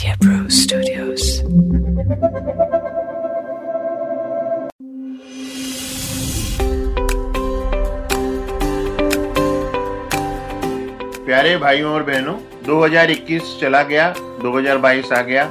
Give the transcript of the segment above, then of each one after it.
Media Pro Studios. प्यारे भाइयों और बहनों 2021 चला गया 2022 आ गया।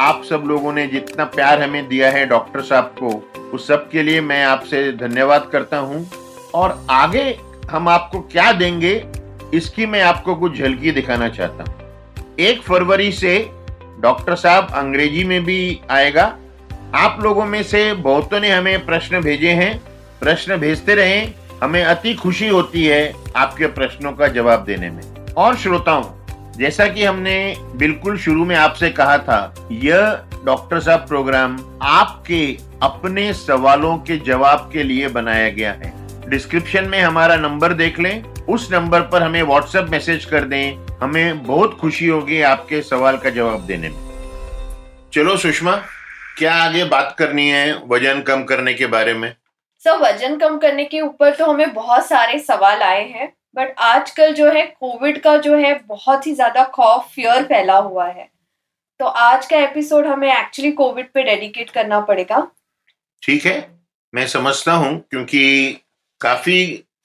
आप सब लोगों ने जितना प्यार हमें दिया है डॉक्टर साहब को, उस सब के लिए मैं आपसे धन्यवाद करता हूँ। और आगे हम आपको क्या देंगे, इसकी मैं आपको कुछ झलकी दिखाना चाहता हूँ। एक फरवरी से डॉक्टर साहब अंग्रेज़ी में भी आएगा। आप लोगों में से बहुतों ने हमें प्रश्न भेजे हैं। प्रश्न भेजते रहें। हमें अति खुशी होती है आपके प्रश्नों का जवाब देने में। और श्रोताओं, जैसा कि हमने बिल्कुल शुरू में आपसे कहा था, यह डॉक्टर साहब प्रोग्राम आपके अपने सवालों के जवाब के लिए बनाया गया है। डिस्क्रिप्शन में हमारा नंबर देख लें। उस नंबर पर हमें व्हाट्सएप मैसेज कर दें। हमें बहुत खुशी होगी आपके सवाल का जवाब देने में। चलो सुषमा क्या आगे बात करनी है वज़न कम करने के बारे में? सर वज़न कम करने के ऊपर तो हमें बहुत सारे सवाल आए हैं बट आजकल जो है कोविड का जो है बहुत ही ज़्यादा खौफ फियर फैला हुआ है। तो आज का एपिसोड हमें एक्चुअली कोविड पे डेडिकेट करना पड़ेगा। ठीक है मैं समझता हूँ क्योंकि काफ़ी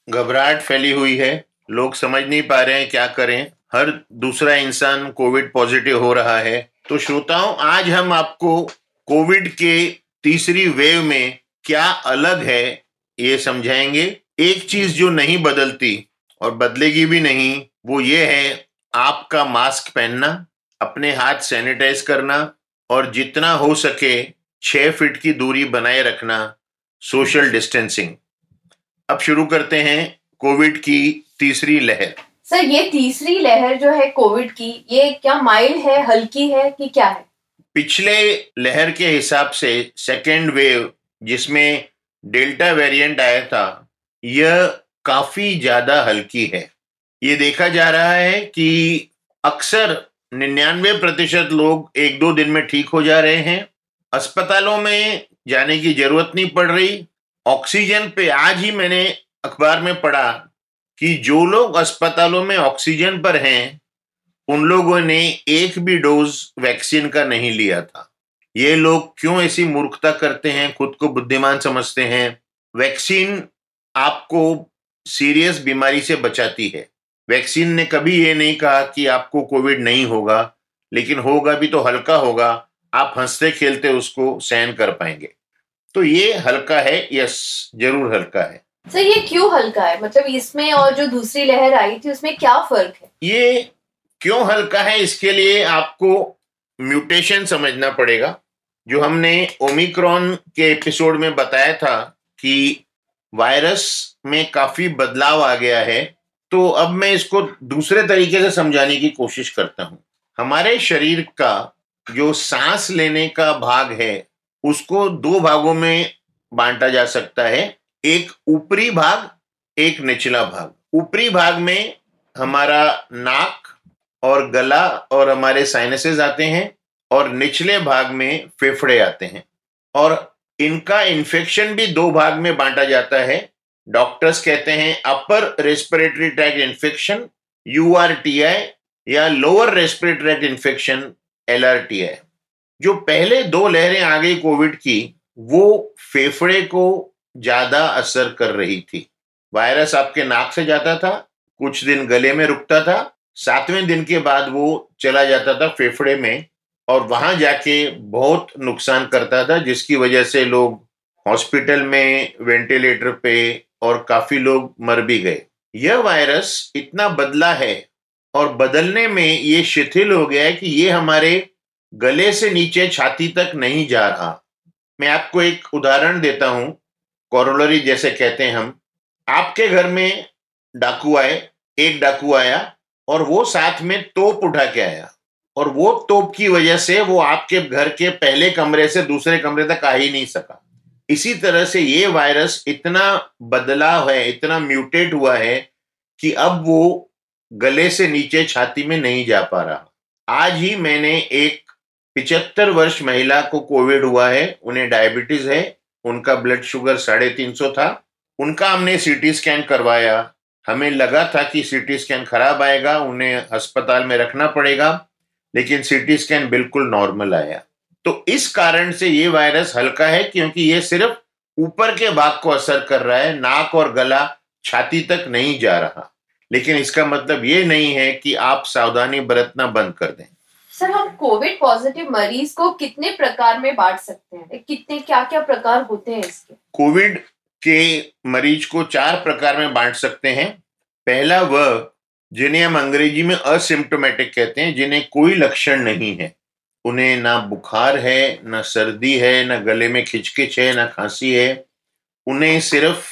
घबराहट फैली हुई है। लोग समझ नहीं पा रहे हैं क्या करें। हर दूसरा इंसान कोविड पॉजिटिव हो रहा है। तो श्रोताओं, आज हम आपको कोविड के तीसरी वेव में क्या अलग है ये समझाएँगे। एक चीज़ जो नहीं बदलती और बदलेगी भी नहीं, वो ये है आपका मास्क पहनना, अपने हाथ सैनिटाइज करना और जितना हो सके छह फीट की दूरी बनाए रखना, सोशल डिस्टेंसिंग। अब शुरू करते हैं कोविड की तीसरी लहर। सर ये तीसरी लहर जो है कोविड की ये क्या माइल्ड है हल्की है कि क्या है? पिछले लहर के हिसाब से सेकेंड वेव जिसमें डेल्टा वेरिएंट आया था यह काफ़ी ज़्यादा हल्की है। ये देखा जा रहा है कि अक्सर निन्यानवे प्रतिशत लोग एक दो दिन में ठीक हो जा रहे हैं। अस्पतालों में जाने की ज़रूरत नहीं पड़ रही ऑक्सीजन पे आज ही मैंने अखबार में पढ़ा कि जो लोग अस्पतालों में ऑक्सीजन पर हैं, उन लोगों ने एक भी डोज वैक्सीन का नहीं लिया था। ये लोग क्यों ऐसी मूर्खता करते हैं, खुद को बुद्धिमान समझते हैं? वैक्सीन आपको सीरियस बीमारी से बचाती है। वैक्सीन ने कभी ये नहीं कहा कि आपको कोविड नहीं होगा, लेकिन होगा भी तो हल्का होगा। आप हँसते खेलते उसको सहन कर पाएँगे। तो ये हल्का है यस ज़रूर हल्का है। सर ये क्यों हल्का है? मतलब इसमें और जो दूसरी लहर आई थी उसमें क्या फ़र्क है? ये क्यों हल्का है इसके लिए आपको म्यूटेशन समझना पड़ेगा। जो हमने ओमिक्रॉन के एपिसोड में बताया था कि वायरस में काफ़ी बदलाव आ गया है तो अब मैं इसको दूसरे तरीके से समझाने की कोशिश करता हूँ। हमारे शरीर का जो सांस लेने का भाग है उसको दो भागों में बांटा जा सकता है। एक ऊपरी भाग, एक निचला भाग। ऊपरी भाग में हमारा नाक और गला और हमारे साइनसेस आते हैं और निचले भाग में फेफड़े आते हैं। और इनका इन्फेक्शन भी दो भाग में बांटा जाता है। डॉक्टर्स कहते हैं upper respiratory tract infection URTI या lower respiratory tract infection L जो पहले दो लहरें आ गई कोविड की, वो फेफड़े को ज़्यादा असर कर रही थी। वायरस आपके नाक से जाता था, कुछ दिन गले में रुकता था, सातवें दिन के बाद वो चला जाता था फेफड़े में और वहाँ जाके बहुत नुकसान करता था, जिसकी वजह से लोग हॉस्पिटल में, वेंटिलेटर पे और काफ़ी लोग मर भी गए। यह वायरस इतना बदला है और बदलने में ये शिथिल हो गया है कि ये हमारे गले से नीचे छाती तक नहीं जा रहा। मैं आपको एक उदाहरण देता हूँ, कॉरोलरी जैसे कहते हैं हम। आपके घर में डाकू आए, एक डाकू आया और वो साथ में तोप उठा के आया और वो तोप की वजह से वो आपके घर के पहले कमरे से दूसरे कमरे तक आ ही नहीं सका। इसी तरह से ये वायरस इतना बदलाव है, इतना म्यूटेट हुआ है कि अब वो गले से नीचे छाती में नहीं जा पा रहा। आज ही मैंने एक पिचहत्तर वर्ष महिला को कोविड हुआ है, उन्हें डायबिटीज़ है, उनका ब्लड शुगर साढ़े तीन सौ था, उनका हमने सीटी स्कैन करवाया। हमें लगा था कि सीटी स्कैन खराब आएगा, उन्हें अस्पताल में रखना पड़ेगा, लेकिन सीटी स्कैन बिल्कुल नॉर्मल आया। तो इस कारण से ये वायरस हल्का है, क्योंकि ये सिर्फ़ ऊपर के भाग को असर कर रहा है, नाक और गला छाती तक नहीं जा रहा। लेकिन इसका मतलब ये नहीं है कि आप सावधानी बरतना बंद कर दें। सर, हम कोविड पॉजिटिव मरीज़ को कितने प्रकार में बांट सकते हैं? कितने क्या क्या प्रकार होते हैं इसके? कोविड के मरीज़ को चार प्रकार में बांट सकते हैं। पहला वह जिन्हें हम अंग्रेज़ी में असिम्टोमेटिक कहते हैं, जिन्हें कोई लक्षण नहीं है। उन्हें ना बुखार है, ना सर्दी है, ना गले में खिचखिच है, ना खांसी है। उन्हें सिर्फ़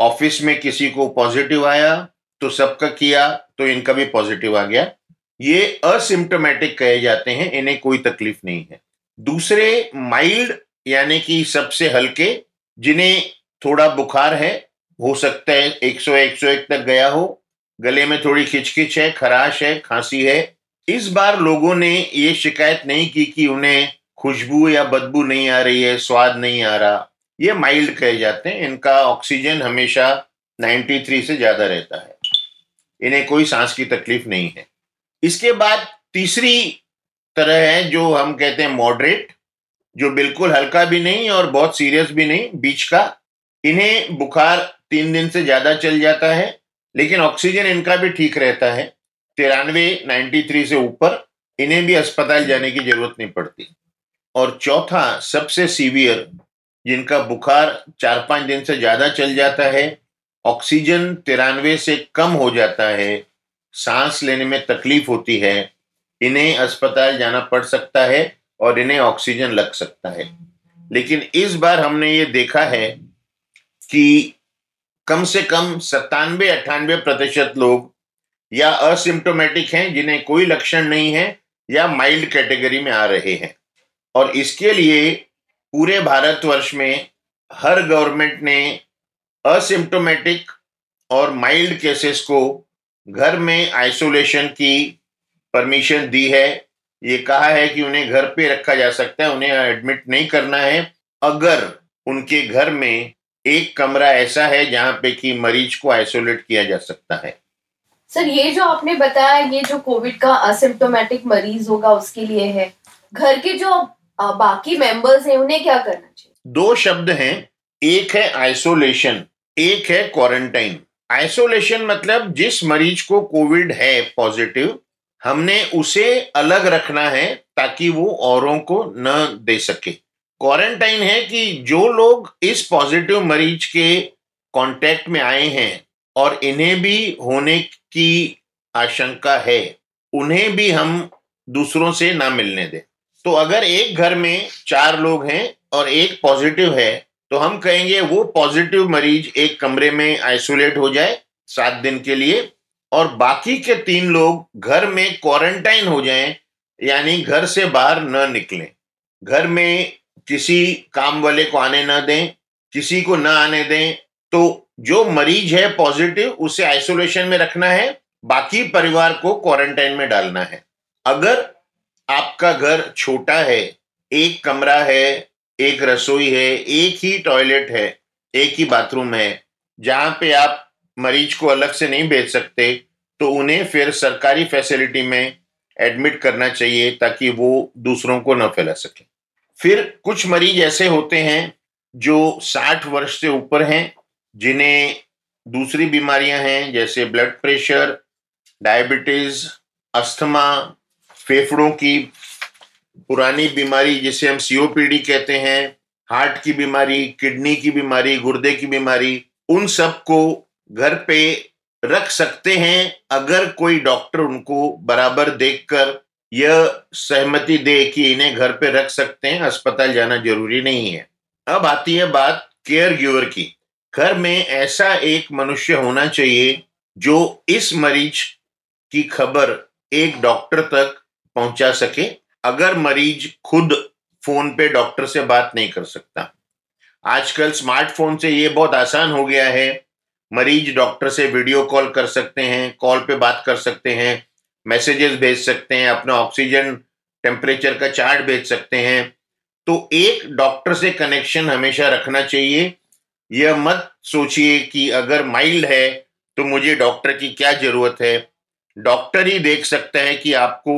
ऑफ़िस में किसी को पॉजिटिव आया तो सबका किया तो इनका भी पॉजिटिव आ गया। ये असिम्टोमेटिक कहे जाते हैं, इन्हें कोई तकलीफ़ नहीं है। दूसरे माइल्ड यानी कि सबसे हल्के, जिन्हें थोड़ा बुखार है, हो सकता है 100 101 तक गया हो, गले में थोड़ी खिचखिच है, खराश है, खांसी है। इस बार लोगों ने ये शिकायत नहीं की कि उन्हें खुशबू या बदबू नहीं आ रही है, स्वाद नहीं आ रहा। ये माइल्ड कहे जाते हैं, इनका ऑक्सीजन हमेशा 93 से ज़्यादा रहता है। इन्हें कोई सांस की तकलीफ़ नहीं है। इसके बाद तीसरी तरह है जो हम कहते हैं मॉडरेट जो बिल्कुल हल्का भी नहीं और बहुत सीरियस भी नहीं, बीच का। इन्हें बुखार तीन दिन से ज़्यादा चल जाता है, लेकिन ऑक्सीजन इनका भी ठीक रहता है। तिरानवे नाइन्टी थ्री से ऊपर, इन्हें भी अस्पताल जाने की ज़रूरत नहीं पड़ती। और चौथा, सबसे सीवियर जिनका बुखार चार पाँच दिन से ज़्यादा चल जाता है ऑक्सीजन तिरानवे से कम हो जाता है। सांस लेने में तकलीफ़ होती है, इन्हें अस्पताल जाना पड़ सकता है और इन्हें ऑक्सीजन लग सकता है। लेकिन इस बार हमने ये देखा है कि कम से कम सत्तानवे, अट्ठानवे प्रतिशत लोग या असिम्टोमेटिक हैं, जिन्हें कोई लक्षण नहीं है, या माइल्ड कैटेगरी में आ रहे हैं। और इसके लिए पूरे भारतवर्ष में हर गवर्नमेंट ने असिम्टोमेटिक और माइल्ड केसेस को घर में आइसोलेशन की परमिशन दी है ये कहा है कि उन्हें घर पे रखा जा सकता है उन्हें एडमिट नहीं करना है। अगर उनके घर में एक कमरा ऐसा है जहाँ पे कि मरीज़ को आइसोलेट किया जा सकता है। सर ये जो आपने बताया ये जो कोविड का असिम्टोमेटिक मरीज़ होगा उसके लिए है। घर के जो बाकी मेंबर्स हैं उन्हें क्या करना चाहिए? दो शब्द हैं एक है आइसोलेशन एक है क्वारंटाइन आइसोलेशन मतलब जिस मरीज़ को कोविड है पॉजिटिव हमने उसे अलग रखना है ताकि वो औरों को न दे सके। क्वारंटाइन है कि जो लोग इस पॉजिटिव मरीज़ के कांटेक्ट में आए हैं और इन्हें भी होने की आशंका है, उन्हें भी हम दूसरों से ना मिलने दें। तो अगर एक घर में चार लोग हैं और एक पॉजिटिव है तो हम कहेंगे वो पॉजिटिव मरीज़ एक कमरे में आइसोलेट हो जाए सात दिन के लिए और बाकी के तीन लोग घर में क्वारंटाइन हो जाएँ, यानी घर से बाहर न निकलें। घर में किसी काम वाले को आने न दें, किसी को न आने दें तो जो मरीज़ है पॉजिटिव उसे आइसोलेशन में रखना है, बाकी परिवार को क्वारंटाइन में डालना है। अगर आपका घर छोटा है, एक कमरा है एक रसोई है, एक ही टॉयलेट है, एक ही बाथरूम है, जहाँ पे आप मरीज़ को अलग से नहीं भेज सकते तो उन्हें फिर सरकारी फैसिलिटी में एडमिट करना चाहिए ताकि वो दूसरों को न फैला सके। फिर कुछ मरीज़ ऐसे होते हैं जो 60 वर्ष से ऊपर हैं, जिन्हें दूसरी बीमारियाँ हैं, जैसे ब्लड प्रेशर डायबिटीज़ अस्थमा फेफड़ों की पुरानी बीमारी, जिसे हम सीओपीडी कहते हैं, हार्ट की बीमारी, किडनी की बीमारी, गुर्दे की बीमारी, उन सबको घर पे रख सकते हैं अगर कोई डॉक्टर उनको बराबर देखकर यह सहमति दे कि इन्हें घर पे रख सकते हैं, अस्पताल जाना ज़रूरी नहीं है। अब आती है बात केयर गिवर की। घर में ऐसा एक मनुष्य होना चाहिए जो इस मरीज़ की खबर एक डॉक्टर तक पहुँचा सके अगर मरीज़ खुद फ़ोन पे डॉक्टर से बात नहीं कर सकता, आजकल स्मार्टफ़ोन से ये बहुत आसान हो गया है। मरीज़ डॉक्टर से वीडियो कॉल कर सकते हैं, कॉल पे बात कर सकते हैं, मैसेजेस भेज सकते हैं, अपना ऑक्सीजन टेम्परेचर का चार्ट भेज सकते हैं। तो एक डॉक्टर से कनेक्शन हमेशा रखना चाहिए। यह मत सोचिए कि अगर माइल्ड है तो मुझे डॉक्टर की क्या ज़रूरत है। डॉक्टर ही देख सकता है कि आपको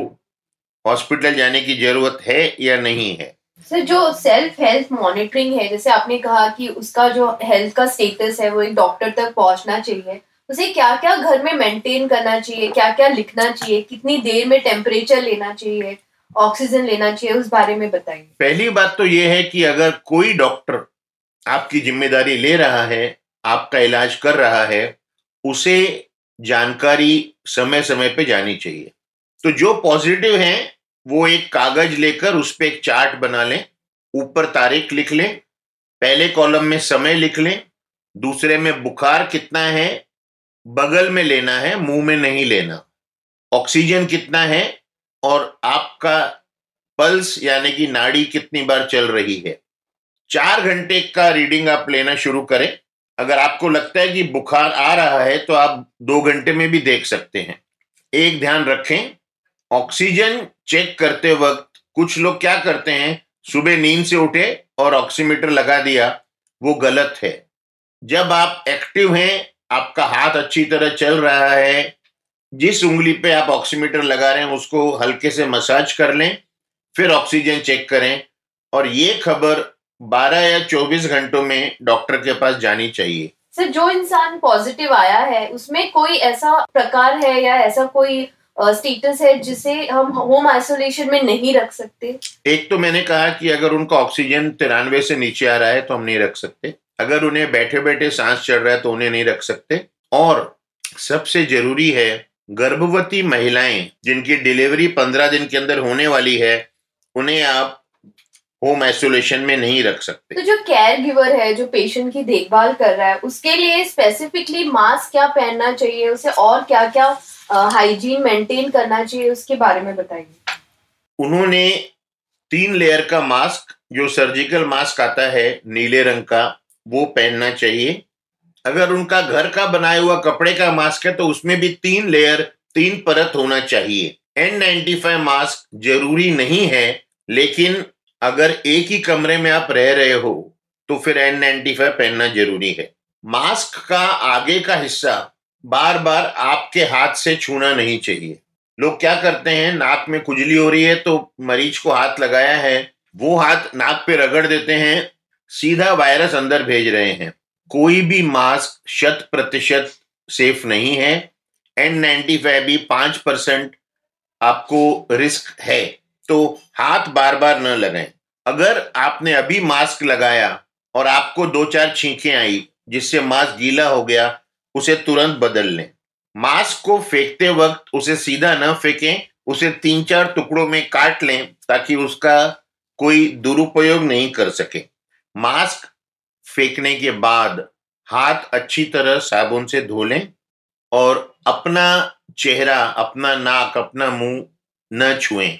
हॉस्पिटल जाने की ज़रूरत है या नहीं है? सर जो सेल्फ हेल्थ मॉनिटरिंग है जैसे आपने कहा कि उसका जो हेल्थ का स्टेटस है वो एक डॉक्टर तक पहुँचना चाहिए। उसे क्या क्या घर में मेंटेन करना चाहिए क्या क्या लिखना चाहिए कितनी देर में टेम्परेचर लेना चाहिए ऑक्सीजन लेना चाहिए उस बारे में बताइए। पहली बात तो ये है कि अगर कोई डॉक्टर आपकी ज़िम्मेदारी ले रहा है आपका इलाज कर रहा है उसे जानकारी समय समय पे जानी चाहिए। तो जो पॉजिटिव हैं वो एक कागज़ लेकर उस पर एक चार्ट बना लें, ऊपर तारीख लिख लें, पहले कॉलम में समय लिख लें, दूसरे में बुखार कितना है, बगल में लेना है, मुँह में नहीं लेना। ऑक्सीजन कितना है और आपका पल्स यानी कि नाड़ी कितनी बार चल रही है। चार घंटे का रीडिंग आप लेना शुरू करें। अगर आपको लगता है कि बुखार आ रहा है तो आप दो घंटे में भी देख सकते हैं। एक ध्यान रखें ऑक्सीजन चेक करते वक्त कुछ लोग क्या करते हैं? सुबह नींद से उठे और ऑक्सीमीटर लगा दिया। वो गलत है। जब आप एक्टिव हैं, आपका हाथ अच्छी तरह चल रहा है, जिस उंगली पे आप ऑक्सीमीटर लगा रहे हैं, उसको हल्के से मसाज कर लें, फिर ऑक्सीजन चेक करें। और ये खबर 12 या 24 घंटों में डॉक्टर के पास जानी चाहिए। सर, जो इंसान पॉजिटिव आया है, उसमें कोई ऐसा प्रकार है या ऐसा कोई स्टेटस है जिसे हम होम आइसोलेशन में नहीं रख सकते। एक तो मैंने कहा कि अगर उनका ऑक्सीजन तिरानवे से नीचे आ रहा है तो हम नहीं रख सकते। अगर उन्हें बैठे बैठे सांस चढ़ रहा है तो उन्हें नहीं रख सकते। और सबसे ज़रूरी है गर्भवती महिलाएँ जिनकी डिलीवरी पंद्रह दिन के अंदर होने वाली है उन्हें आप होम आइसोलेशन में नहीं रख सकते। तो जो केयर गिवर है जो पेशेंट की देखभाल कर रहा है उसके लिए स्पेसिफिकली मास्क क्या पहनना चाहिए? उसे और क्या क्या हाइजीन मेंटेन करना चाहिए, उसके बारे में बताइए। उन्होंने तीन लेयर का मास्क जो सर्जिकल मास्क आता है, नीले रंग का, वो पहनना चाहिए। अगर उनका घर का बनाया हुआ कपड़े का मास्क है तो उसमें भी तीन लेयर तीन परत होना चाहिए। एन नाइन्टी फाइव मास्क ज़रूरी नहीं है, लेकिन अगर एक ही कमरे में आप रह रहे हो तो फिर एन नाइन्टी फाइव पहनना ज़रूरी है। मास्क का आगे का हिस्सा बार बार आपके हाथ से छूना नहीं चाहिए। लोग क्या करते हैं, नाक में खुजली हो रही है तो मरीज़ को हाथ लगाया है, वो हाथ नाक पे रगड़ देते हैं, सीधा वायरस अंदर भेज रहे हैं। कोई भी मास्क शत प्रतिशत सेफ़ नहीं है एन नाइन्टी फाइव भी पाँच परसेंट आपको रिस्क है तो हाथ बार बार न लगाएँ। अगर आपने अभी मास्क लगाया और आपको दो चार छींकें आई, जिससे मास्क गीला हो गया उसे तुरंत बदल लें। मास्क को फेंकते वक्त उसे सीधा न फेंकें, उसे तीन चार टुकड़ों में काट लें ताकि उसका कोई दुरुपयोग नहीं कर सके। मास्क फेंकने के बाद हाथ अच्छी तरह साबुन से धो लें और अपना चेहरा, अपना नाक, अपना मुँह न छुएँ।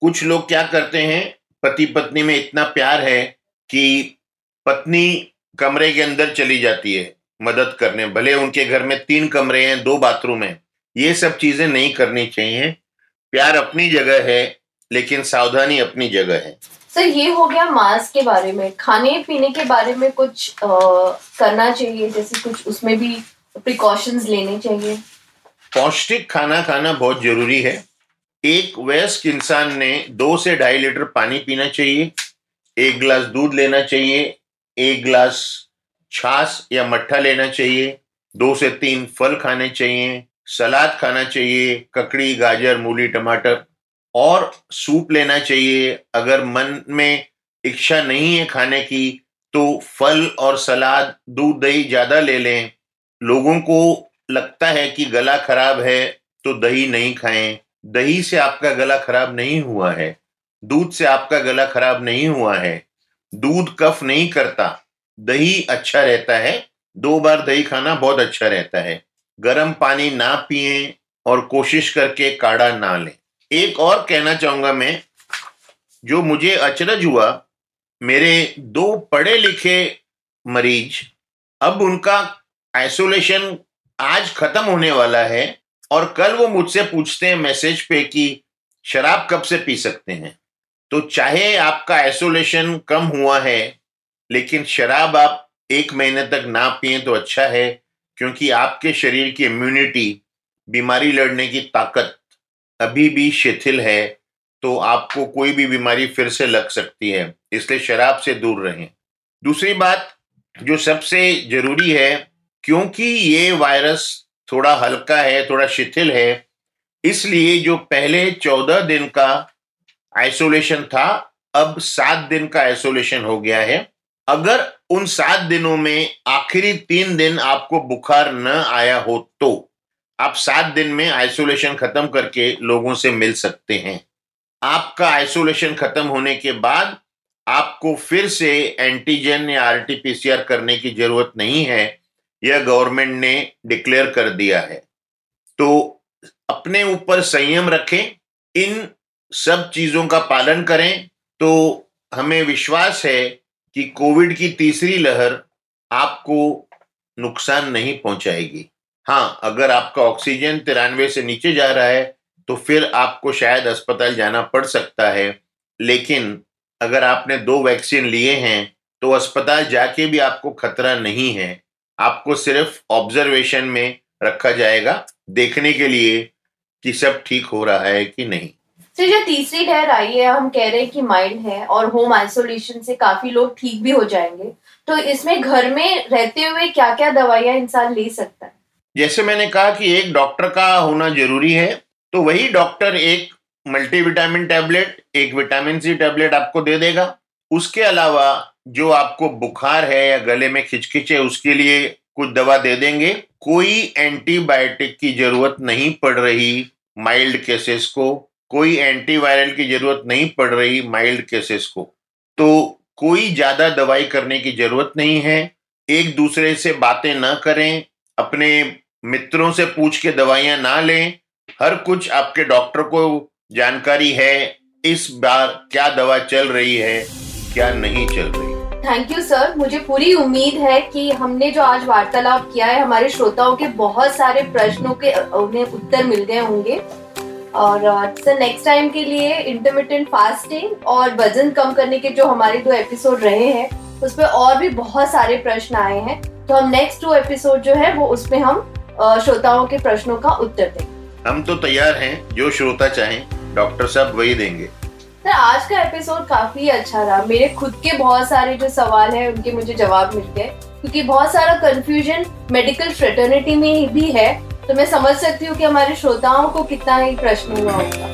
कुछ लोग क्या करते हैं पति पत्नी में इतना प्यार है कि पत्नी कमरे के अंदर चली जाती है। मदद करने। भले उनके घर में तीन कमरे हैं दो बाथरूम हैं ये सब चीज़ें नहीं करनी चाहिए। प्यार अपनी जगह है लेकिन सावधानी अपनी जगह है। सर ये हो गया मास्क के बारे में। खाने पीने के बारे में कुछ आ, करना चाहिए जैसे कुछ उसमें भी प्रिकॉशंस लेने चाहिए? पौष्टिक खाना खाना बहुत ज़रूरी है। एक वयस्क इंसान ने दो से ढाई लीटर पानी पीना चाहिए। एक गिलास दूध लेना चाहिए। एक गिलास छाछ या मट्ठा लेना चाहिए, दो से तीन फल खाने चाहिए, सलाद खाना चाहिए, ककड़ी, गाजर, मूली, टमाटर, और सूप लेना चाहिए। अगर मन में इच्छा नहीं है खाने की तो फल और सलाद, दूध, दही ज़्यादा ले लें। लोगों को लगता है कि गला खराब है तो दही नहीं खाएँ। दही से आपका गला खराब नहीं हुआ है। दूध से आपका गला खराब नहीं हुआ है। दूध कफ नहीं करता। दही अच्छा रहता है। दो बार दही खाना बहुत अच्छा रहता है। गर्म पानी ना पिए और कोशिश करके काढ़ा ना लें। एक और कहना चाहूँगा मैं, जो मुझे अचरज हुआ, मेरे दो पढ़े लिखे मरीज़, अब उनका आइसोलेशन आज खत्म होने वाला है और कल वो मुझसे पूछते हैं मैसेज पे कि शराब कब से पी सकते हैं? तो चाहे आपका आइसोलेशन कम हुआ है लेकिन शराब आप एक महीने तक ना पिए तो अच्छा है, क्योंकि आपके शरीर की इम्यूनिटी बीमारी लड़ने की ताकत अभी भी शिथिल है तो आपको कोई भी बीमारी फिर से लग सकती है, इसलिए शराब से दूर रहें। दूसरी बात जो सबसे ज़रूरी है, क्योंकि ये वायरस थोड़ा हल्का है, थोड़ा शिथिल है, इसलिए जो पहले चौदह दिन का आइसोलेशन था, अब सात दिन का आइसोलेशन हो गया है। अगर उन सात दिनों में आखिरी तीन दिन आपको बुखार न आया हो तो आप सात दिन में आइसोलेशन खत्म करके लोगों से मिल सकते हैं। आपका आइसोलेशन खत्म होने के बाद आपको फिर से एंटीजन या आरटीपीसीआर करने की ज़रूरत नहीं है, यह गवर्नमेंट ने डिक्लेयर कर दिया है। तो अपने ऊपर संयम रखें, इन सब चीज़ों का पालन करें तो हमें विश्वास है कि कोविड की तीसरी लहर आपको नुकसान नहीं पहुंचाएगी। हाँ अगर आपका ऑक्सीजन तिरानवे से नीचे जा रहा है तो फिर आपको शायद अस्पताल जाना पड़ सकता है। लेकिन अगर आपने दो वैक्सीन लिए हैं तो अस्पताल जाके भी आपको खतरा नहीं है। आपको सिर्फ़ ऑब्जर्वेशन में रखा जाएगा, देखने के लिए कि सब ठीक हो रहा है कि नहीं। तो जो तीसरी लहर आई है, हम कह रहे हैं कि माइल्ड है और होम आइसोलेशन से काफ़ी लोग ठीक भी हो जाएँगे। तो इसमें घर में रहते हुए क्या क्या दवाइयाँ इंसान ले सकता है? जैसे मैंने कहा कि एक डॉक्टर का होना ज़रूरी है तो वही डॉक्टर एक मल्टीविटामिन टैबलेट एक विटामिन सी टैबलेट आपको दे देगा। उसके अलावा जो आपको बुखार है या गले में खिचखिच है उसके लिए कुछ दवा दे देंगे। कोई एंटीबायोटिक की ज़रूरत नहीं पड़ रही माइल्ड केसेस को। कोई एंटीवायरल की ज़रूरत नहीं पड़ रही माइल्ड केसेस को तो कोई ज़्यादा दवाई करने की ज़रूरत नहीं है। एक दूसरे से बातें न करें, अपने मित्रों से पूछ के दवाइयाँ ना लें। हर कुछ आपके डॉक्टर को जानकारी है, इस बार क्या दवा चल रही है, क्या नहीं चल रही। थैंक यू सर मुझे पूरी उम्मीद है कि हमने जो आज वार्तालाप किया है, हमारे श्रोताओं के बहुत सारे प्रश्नों के, उन्हें उत्तर मिल गए होंगे। और सर नेक्स्ट टाइम के लिए इंटरमीडियंट फास्टिंग और वज़न कम करने के जो हमारे दो एपिसोड रहे हैं उस पर और भी बहुत सारे प्रश्न आए हैं। तो हम नेक्स्ट टू एपिसोड जो है वो उसमें हम श्रोताओं के प्रश्नों का उत्तर देंगे। हम तो तैयार हैं जो श्रोता चाहें डॉक्टर साहब वही देंगे। सर आज का एपिसोड काफ़ी अच्छा रहा। मेरे खुद के बहुत सारे जो सवाल हैं उनके मुझे जवाब मिल गए। क्योंकि बहुत सारा कंफ्यूजन मेडिकल फ्रेटर्निटी में भी है तो मैं समझ सकती हूँ कि हमारे श्रोताओं को कितना ही प्रश्न हुआ होगा।